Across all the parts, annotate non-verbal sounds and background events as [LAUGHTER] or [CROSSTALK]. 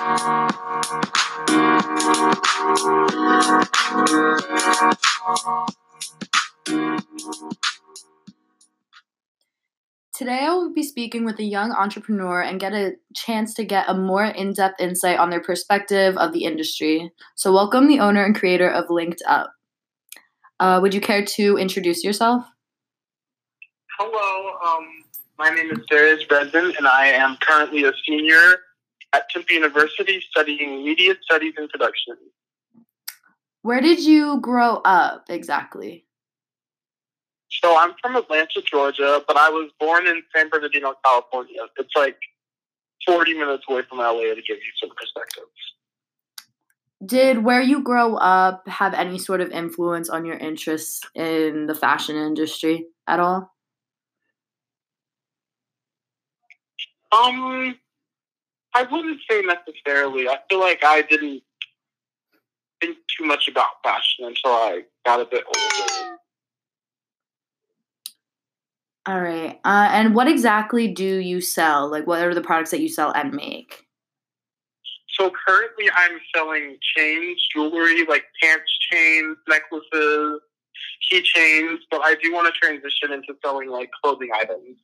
Today, I will be speaking with a young entrepreneur and get a chance to get a more in depth insight on their perspective of the industry. So, welcome the owner and creator of Linked Up. Uh, would you care to introduce yourself? Hello, um, my name is Darius Bredman, and I am currently a senior at Temple University studying media studies and production. Where did you grow up exactly? So I'm from Atlanta, Georgia, but I was born in San Bernardino, California. It's like 40 minutes away from LA to give you some perspective. Did where you grow up have any sort of influence on your interests in the fashion industry at all? Um, I wouldn't say necessarily. I feel like I didn't think too much about fashion until I got a bit older. All right. Uh, and what exactly do you sell? Like, what are the products that you sell and make? So currently, I'm selling chains, jewelry, like pants chains, necklaces, keychains. But I do want to transition into selling like clothing items.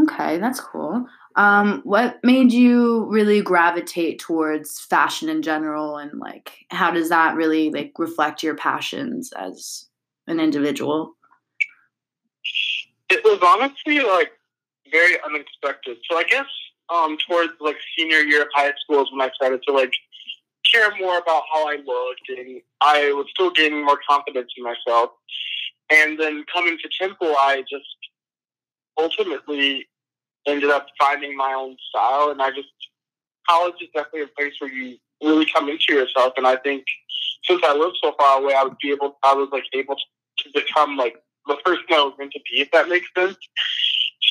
Okay, that's cool. Um, what made you really gravitate towards fashion in general, and like, how does that really like reflect your passions as an individual? It was honestly like very unexpected. So I guess um, towards like senior year of high school is when I started to like care more about how I looked, and I was still gaining more confidence in myself. And then coming to Temple, I just ultimately ended up finding my own style, and I just college is definitely a place where you really come into yourself. And I think since I live so far away, I would be able, I was like able to become like the person I was meant to be, if that makes sense.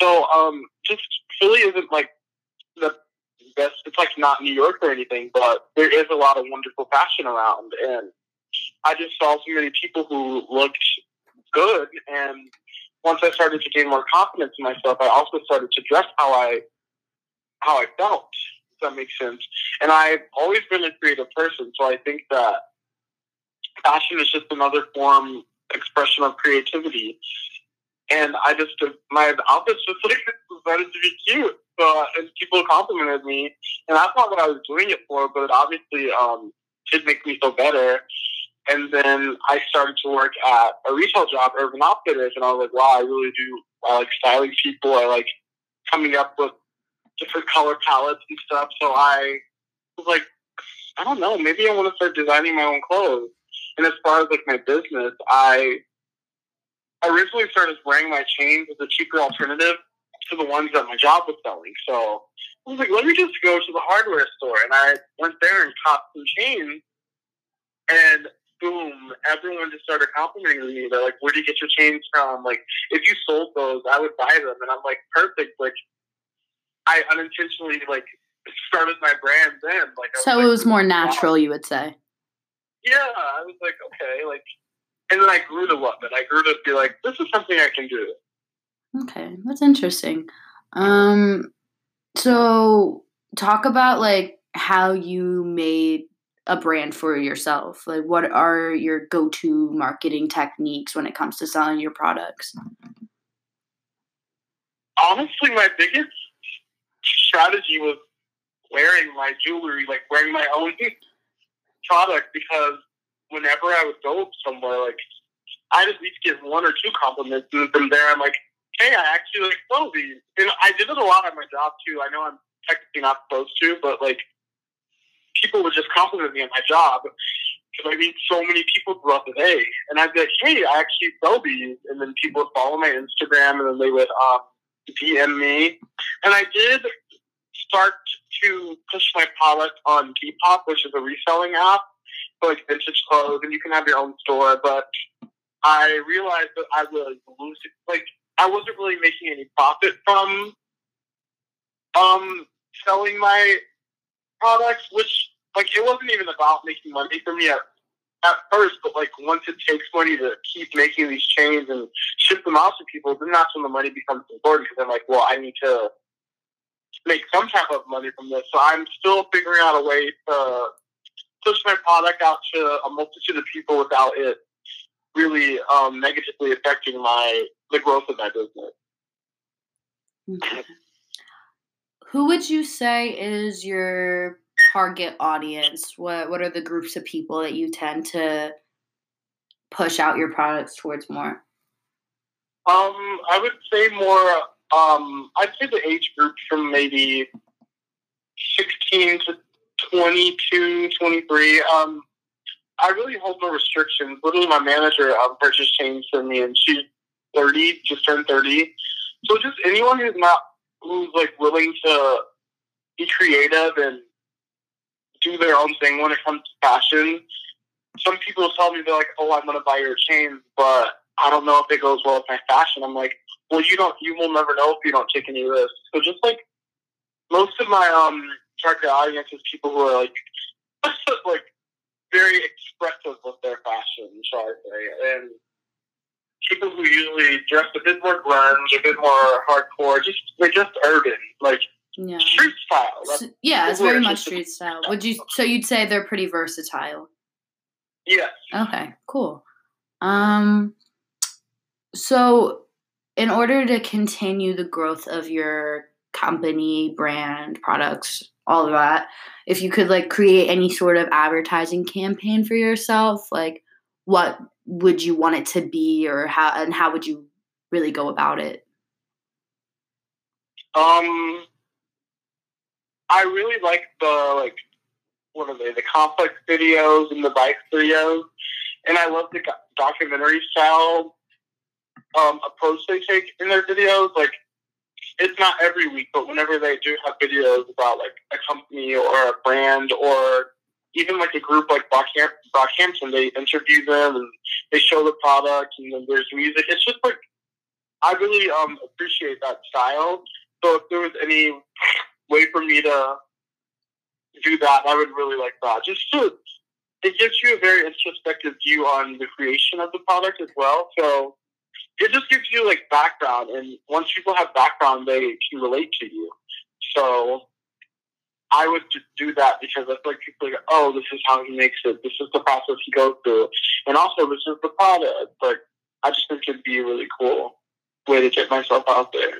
So, um, just Philly isn't like the best. It's like not New York or anything, but there is a lot of wonderful fashion around, and I just saw so many people who looked good. And once I started to gain more confidence in myself, I also started to dress how I how I felt. If that makes sense. And I've always been a creative person, so I think that fashion is just another form expression of creativity. And I just, my outfits just like started to be cute. So, and people complimented me. And that's not what I was doing it for, but obviously um, did make me feel better. And then I started to work at a retail job, Urban Outfitters, and I was like, wow, I really do. I like styling people. I like coming up with different color palettes and stuff. So I was like, I don't know, maybe I want to start designing my own clothes. And as far as like my business, I originally started wearing my chains as a cheaper alternative to the ones that my job was selling. So I was like, let me just go to the hardware store. And I went there and caught some chains. And boom, everyone just started complimenting me. They're like, where do you get your chains from? Like, if you sold those, I would buy them. And I'm like, perfect. Like, I unintentionally, like, started my brand then. Like, so was it was more natural, wow. you would say yeah, I was like, okay, like, and then I grew to love it. I grew to be like, this is something I can do. Okay, that's interesting. Um, so talk about like how you made a brand for yourself. Like, what are your go-to marketing techniques when it comes to selling your products? Honestly, my biggest strategy was wearing my jewelry, like wearing my own [LAUGHS] product because whenever I would go somewhere, like I'd at least get one or two compliments, and from there I'm like, hey, I actually like these. And I did it a lot at my job too. I know I'm technically not supposed to, but like people would just compliment me on my job. Because I meet so many people throughout the day, and I'd be like, hey, I actually sell these, and then people would follow my Instagram, and then they would um, DM me, and I did start to push my product on Depop, which is a reselling app for like vintage clothes, and you can have your own store. But I realized that I was losing, like I wasn't really making any profit from um selling my products, which like it wasn't even about making money for me at at first, but like once it takes money to keep making these chains and ship them out to people, then that's when the money becomes important because I'm like, well, I need to make some type of money from this. So I'm still figuring out a way to push my product out to a multitude of people without it really um, negatively affecting my the growth of my business. Who would you say is your target audience? What what are the groups of people that you tend to push out your products towards more? Um, I would say more. Um, I'd say the age group from maybe sixteen to 22, 23. Um, I really hold no restrictions. Literally, my manager um, purchased chains for me, and she's 30, just turned 30. So just anyone who's not, who's like willing to be creative and do their own thing when it comes to fashion. Some people tell me they're like, "Oh, I'm gonna buy your chains," but I don't know if it goes well with my fashion. I'm like, well, you don't, you will never know if you don't take any risks. So just like most of my um target audience is people who are like [LAUGHS] like very expressive with their fashion, shall I and people who usually dress a bit more grunge, a bit more hardcore, just they're just urban, like yeah. street style. So, yeah, it's very much street style. Would you? So you'd say they're pretty versatile. Yes. Okay. Cool. Um. So, in order to continue the growth of your company, brand, products, all of that, if you could like create any sort of advertising campaign for yourself, like what would you want it to be or how and how would you really go about it? Um I really like the like what are they the complex videos and the bike videos, and I love the documentary style um, approach they take in their videos. Like it's not every week, but whenever they do have videos about like a company or a brand or even like a group like Brockhamp- Brockhampton, they interview them and they show the product and then there's music. It's just like I really um appreciate that style. So if there was any way for me to do that, I would really like that. Just to it gives you a very introspective view on the creation of the product as well. So it just gives you like background, and once people have background, they can relate to you. So I would just do that because I feel like people are like, oh, this is how he makes it. This is the process he goes through, and also this is the product. But I just think it'd be a really cool way to get myself out there.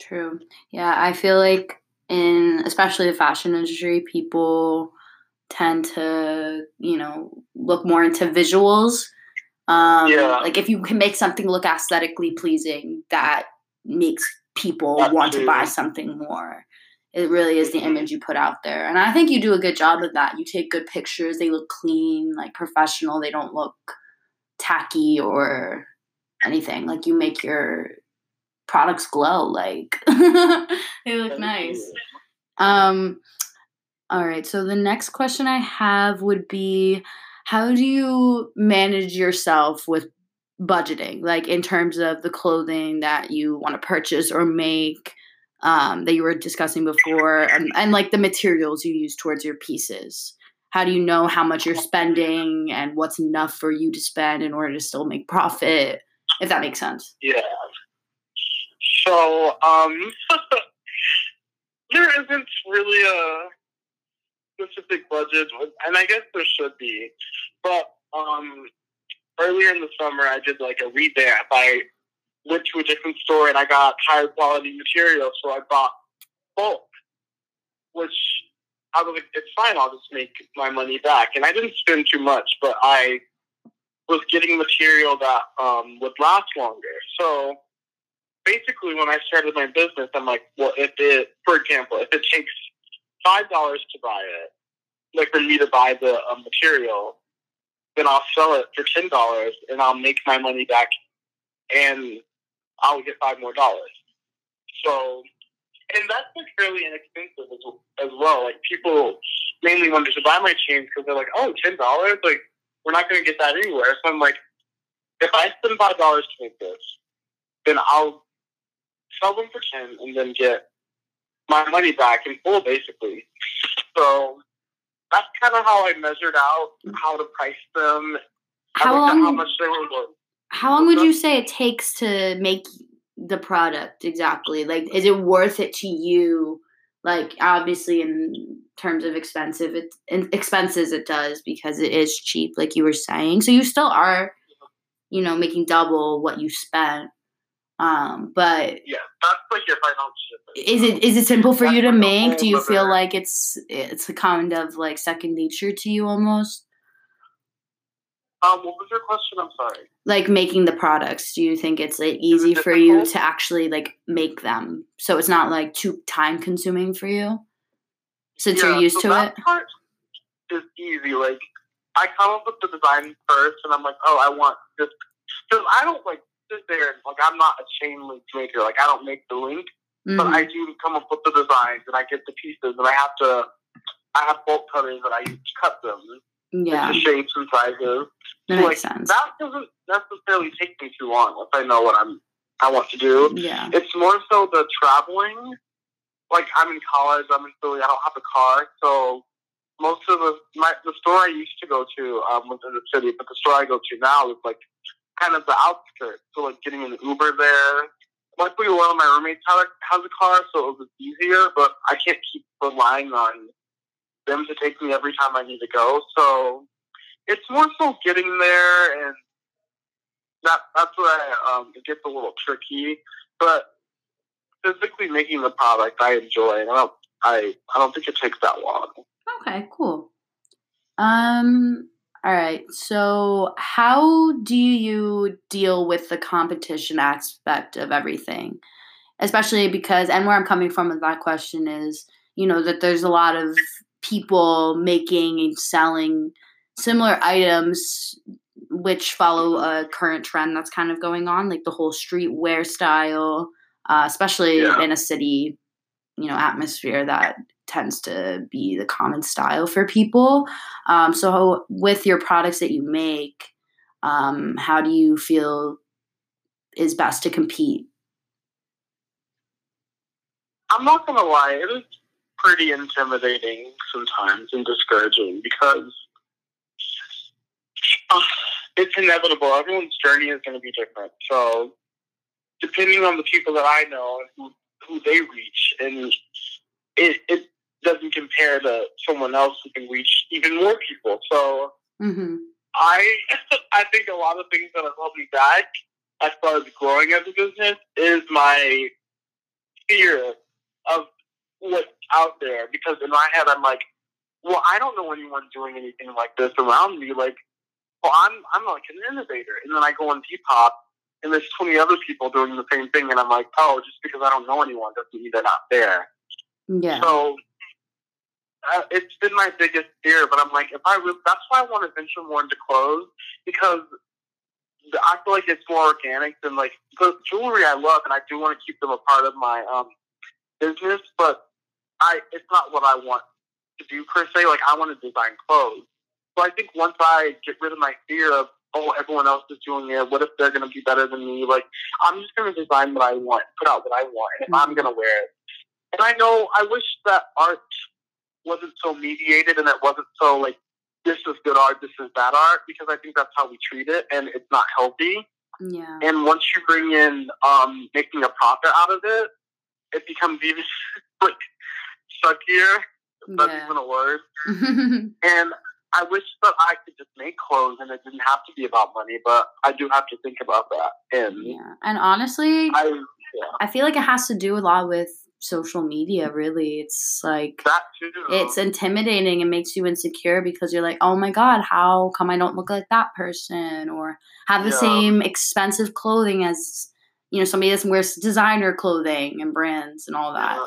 True. Yeah, I feel like in especially the fashion industry, people tend to you know look more into visuals um, yeah. Like if you can make something look aesthetically pleasing, that makes people Absolutely. want to buy something more. It really is the image you put out there. And I think you do a good job of that. You take good pictures, they look clean, like professional, they don't look tacky or anything. Like you make your products glow, like [LAUGHS] they look nice. Um all right, so the next question I have would be how do you manage yourself with budgeting like in terms of the clothing that you want to purchase or make um, that you were discussing before and, and like the materials you use towards your pieces how do you know how much you're spending and what's enough for you to spend in order to still make profit if that makes sense yeah so um [LAUGHS] there isn't really a specific budget, and I guess there should be. But um, earlier in the summer, I did like a revamp. I went to a different store and I got higher quality material, so I bought bulk, which I was like, it's fine. I'll just make my money back. And I didn't spend too much, but I was getting material that um, would last longer. So basically, when I started my business, I'm like, well, if it, for example, if it takes five dollars to buy it, like for me to buy the uh, material, then I'll sell it for ten dollars and I'll make my money back, and I'll get five more dollars. So, and that's like fairly inexpensive as, as well. Like people mainly wanted to buy my chains because they're like, oh, ten dollars, like we're not going to get that anywhere. So I'm like, if I spend five dollars to make this, then I'll sell them for ten and then get my money back in full, basically. So that's kind of how I measured out how to price them. How long? How much they were worth. How long would you say it takes to make the product exactly? Like, is it worth it to you? Like obviously in terms of expensive it expenses it does because it is cheap like you were saying. So you still are you know making double what you spent. Um but Yeah, that's like if I don't ship it. is it is it simple for That's you to like make? Do you feel like it's it's a kind of like second nature to you almost Um, what was your question? I'm sorry. like making the products do you think it's like easy for you to actually like make them so it's not like too time consuming for you since you're used so to that it part is easy. Like I come up with the design first, and I'm like, oh, I want this. Because I don't like sit there and like I'm not a chain link maker. Like I don't make the link, but Mhm. I do come up with the designs, and I get the pieces, and I have to. I have bolt cutters that I use to cut them yeah shapes and sizes. that So, makes sense That doesn't necessarily take me too long if I know what I'm I want to do. yeah It's more so the traveling. Like I'm in college, I'm in Philly. I don't have a car, so most of the my the store I used to go to um, was in the city, but the store I go to now is like kind of the outskirts. So like getting an Uber there. Luckily, one of my roommates has a car, so it was easier. But I can't keep relying on them to take me every time I need to go. So it's more so getting there, and that that's where um, it gets a little tricky. But physically making the product, I enjoy, I don't, I, I don't think it takes that long. Okay, cool. Um all right. So how do you deal with the competition aspect of everything? Especially because and where I'm coming from with that question is, you know, that there's a lot of people making and selling similar items which follow a current trend that's kind of going on, like the whole streetwear style, uh, especially Yeah. in a city, you know, atmosphere that tends to be the common style for people. Um, so, with your products that you make, um, how do you feel is best to compete? I'm not gonna lie, it is pretty intimidating sometimes and discouraging because uh, it's inevitable. Everyone's journey is going to be different. So, depending on the people that I know and who, who they reach, and it, it doesn't compare to someone else who can reach even more people. So, Mm-hmm. I [LAUGHS] I think a lot of things that have held me back as far as growing as a business is my fear of what's out there. Because in my head, I'm like, well, I don't know anyone doing anything like this around me. Like, well, I'm I'm like an innovator, and then I go on Depop, and there's 20 other people doing the same thing, and I'm like, oh, just because I don't know anyone doesn't mean they're not there. Yeah. So uh, it's been my biggest fear, but I'm like, if I really, that's why I want to venture more into clothes because I feel like it's more organic than like the jewelry I love, and I do want to keep them a part of my um business, but I it's not what I want to do per se. Like I want to design clothes, so I think once I get rid of my fear of oh everyone else is doing it, what if they're going to be better than me? Like I'm just going to design what I want, put out what I want, and if I'm going to wear it. And I know I wish that art wasn't so mediated and it wasn't so like this is good art, this is bad art, because I think that's how we treat it, and it's not healthy. yeah. And once you bring in um, making a profit out of it, it becomes even [LAUGHS] like suckier. if That's Yeah. even a word. [LAUGHS] And I wish that I could just make clothes and it didn't have to be about money, but I do have to think about that. And yeah. And honestly, I, yeah, I feel like it has to do a lot with social media, really. It's like that too. it's intimidating and makes you insecure because you're like, oh my god, how come I don't look like that person or have the Yeah. same expensive clothing as you know somebody that wears designer clothing and brands and all that.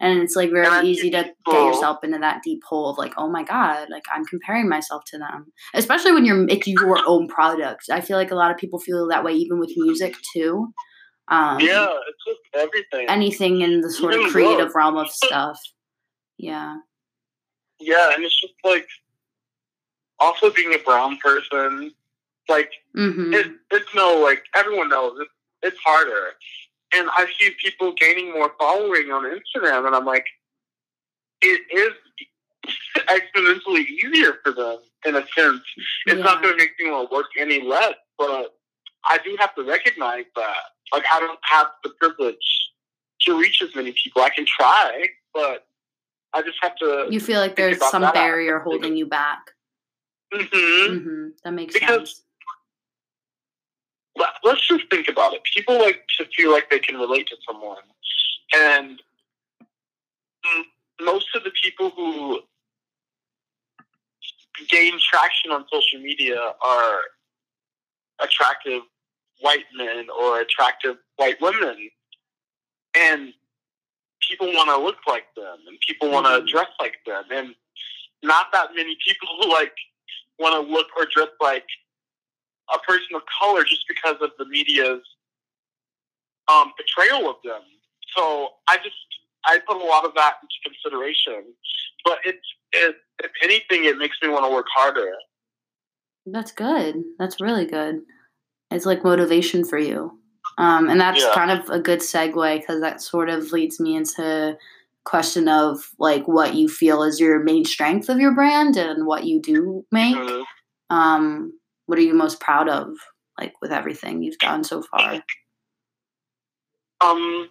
And it's like very easy to get yourself into that deep hole of like, oh my god, like I'm comparing myself to them. Especially when you're making your [LAUGHS] own product. I feel like a lot of people feel that way even with music too. Um, yeah, it's just everything. anything in the sort of creative work. realm of stuff. Yeah. yeah, and it's just like also being a brown person, like hmm it, it's no like everyone knows it, it's harder and i see people gaining more following on instagram and i'm like it is exponentially easier for them in a sense it's not going to make me want to work any less but i do have to recognize that like i don't have the privilege to reach as many people i can try but I just have to. You feel like there's some barrier holding you back. Mm-hmm. Mm-hmm. That makes because, sense. Let's just think about it. People like to feel like they can relate to someone, and most of the people who gain traction on social media are attractive white men or attractive white women. And people want to look like them and people want to mm-hmm. dress like them. And not that many people [LAUGHS] like want to look or dress like a person of color just because of the media's um, portrayal of them. So I just I put a lot of that into consideration. But it's it, if anything, it makes me want to work harder. That's good. That's really good. It's like motivation for you. Um, and that's yeah. kind of a good segue because that sort of leads me into question of like what you feel is your main strength of your brand and what you do make. Mm-hmm. Um, what are you most proud of, like with everything you've done so far? Um,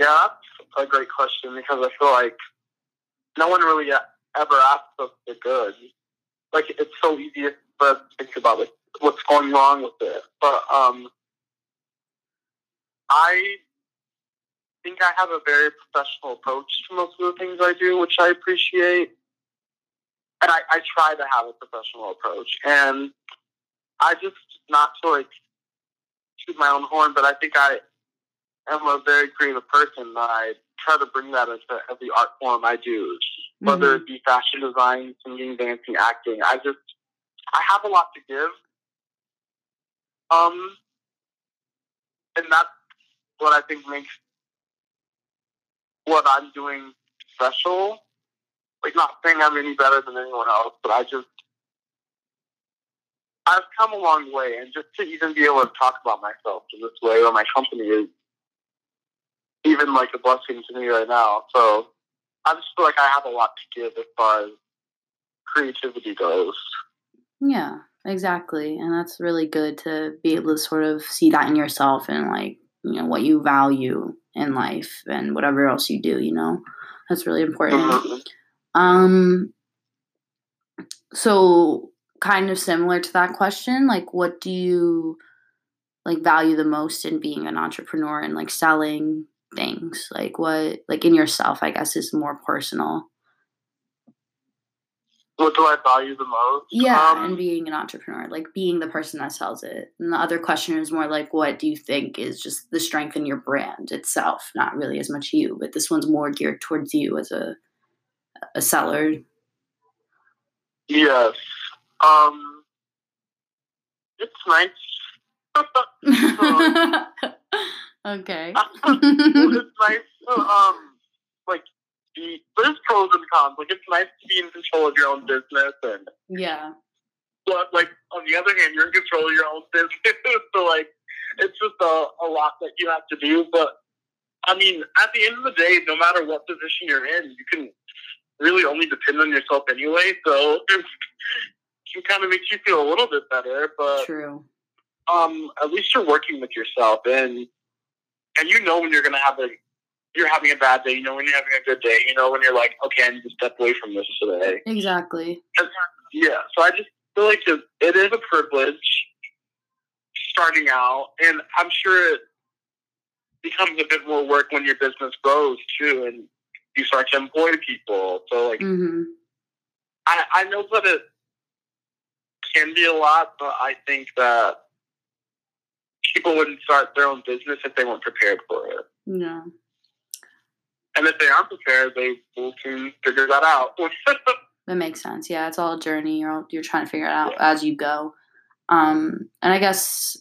yeah, that's a great question because I feel like no one really ever asks us the good. Like it's so easy for us to think about like what's going wrong with it. But um, I think I have a very professional approach to most of the things I do, which I appreciate. And I, I try to have a professional approach. And I just not to like shoot my own horn, but I think I am a very creative person. And I try to bring that into every art form I do, whether mm-hmm. it be fashion design, singing, dancing, acting. I just I have a lot to give. Um, and that's what I think makes what I'm doing special. Like, not saying I'm any better than anyone else, but I just I've come a long way, and just to even be able to talk about myself in this way or my company is even like a blessing to me right now. So I just feel like I have a lot to give as far as creativity goes. Yeah, exactly. And that's really good to be able to sort of see that in yourself and like, you know, what you value in life and whatever else you do, you know. That's really important. Mm-hmm. Um so kind of similar to that question, like what do you like value the most in being an entrepreneur and like selling things? Like what like in yourself, I guess is more personal. What do I value the most? Yeah, um, and being an entrepreneur, like being the person that sells it. And the other question is more like, what do you think is just the strength in your brand itself? Not really as much you, but this one's more geared towards you as a a seller. Yes. Um, it's nice. [LAUGHS] okay. [LAUGHS] it's nice to um like be there's pros and cons. Like it's nice to be in control of your own business and yeah. But like on the other hand, you're in control of your own [LAUGHS] business, so like it's just a, a lot that you have to do. But I mean, at the end of the day, no matter what position you're in, you can really only depend on yourself anyway. So it kind of makes you feel a little bit better. But true. Um, at least you're working with yourself, and and you know when you're gonna have a you're having a bad day. You know when you're having a good day. You know when you're like, okay, I need to step away from this today. Exactly. Yeah. So I just feel like it is a privilege starting out, and I'm sure it becomes a bit more work when your business grows too, and you start to employ people. So like, mm-hmm. I I know that it can be a lot, but I think that people wouldn't start their own business if they weren't prepared for it. Yeah. And if they aren't prepared, they will soon figure that out. [LAUGHS] that makes sense. Yeah, it's all a journey. You're all, you're trying to figure it out yeah. as you go. Um, and I guess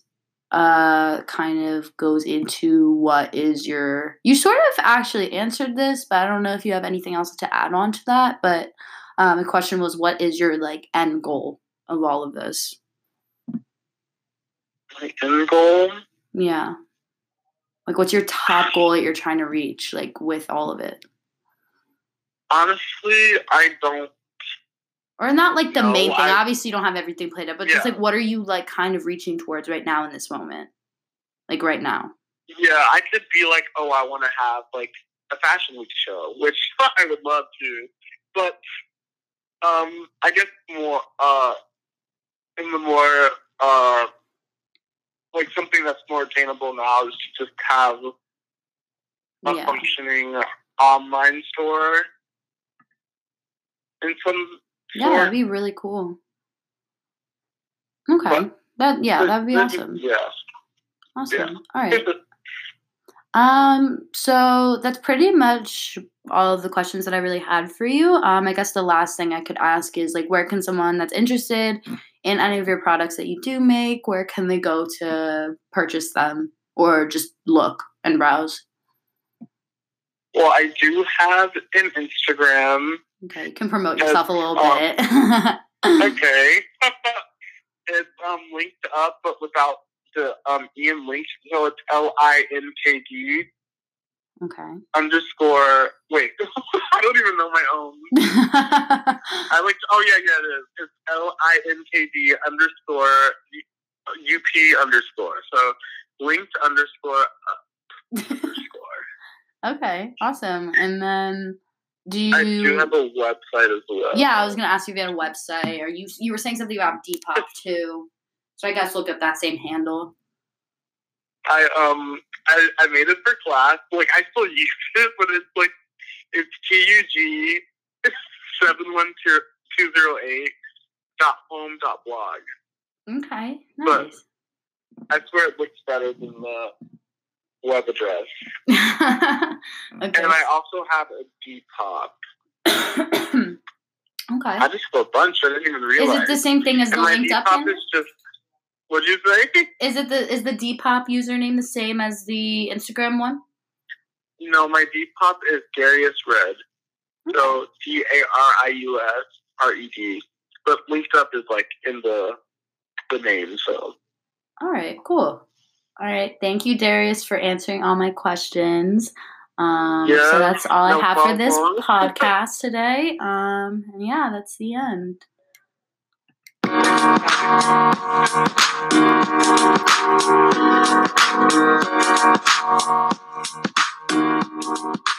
uh kind of goes into what is your you sort of actually answered this but i don't know if you have anything else to add on to that but um the question was what is your like end goal of all of this my end goal yeah like, what's your top goal that you're trying to reach, like, with all of it? Honestly, I don't. Or not like the main thing. I, Obviously, you don't have everything played up, but yeah. just like, what are you like kind of reaching towards right now in this moment? Like right now. Yeah, I could be like, oh, I want to have like a fashion week show, which [LAUGHS] I would love to. But um, I guess more uh, in the more uh, like something that's more attainable now is to just have a Yeah. functioning online store in some Yeah, that'd be really cool. Okay. But- That yeah, that'd be awesome. Yeah. Awesome. All right. Um, so that's pretty much all of the questions that I really had for you. Um, I guess the last thing I could ask is like where can someone that's interested in any of your products that you do make, where can they go to purchase them or just look and browse? well, I do have an Instagram. Okay, you can promote yourself a little uh, bit. [LAUGHS] Okay. [LAUGHS] it's um linked up, but without the um Ian link. So it's L I N K D okay. underscore. Wait, [LAUGHS] I don't even know my own. [LAUGHS] I like. Oh yeah, yeah, it is. It's L I N K D underscore U P underscore. So linked underscore underscore. [LAUGHS] okay, awesome. And then do you I do have a website as well. Yeah, I was gonna ask you if you had a website, or you you were saying something about Depop too. So I guess look up that same handle. I um I, I made it for class. Like I still use [LAUGHS] it, but it's like it's T U G [LAUGHS] seven one two two zero eight dot home dot blog. Okay, But- nice. I swear it looks better than the web address. [LAUGHS] okay. And I also have a Depop. [COUGHS] okay. I just have a bunch. I didn't even realize. Is it the same thing as the and linked up Depop handle? is just. What do you say? [LAUGHS] Is it the is the Depop username the same as the Instagram one? no, my Depop is Darius Red. So D A R I U S R E D. But linked up is like in the the name. So All right, cool. All right, thank you, Darius, for answering all my questions. Um, Yeah, so that's all no I have for this [LAUGHS] podcast today. Um, and yeah, that's the end. Thank you.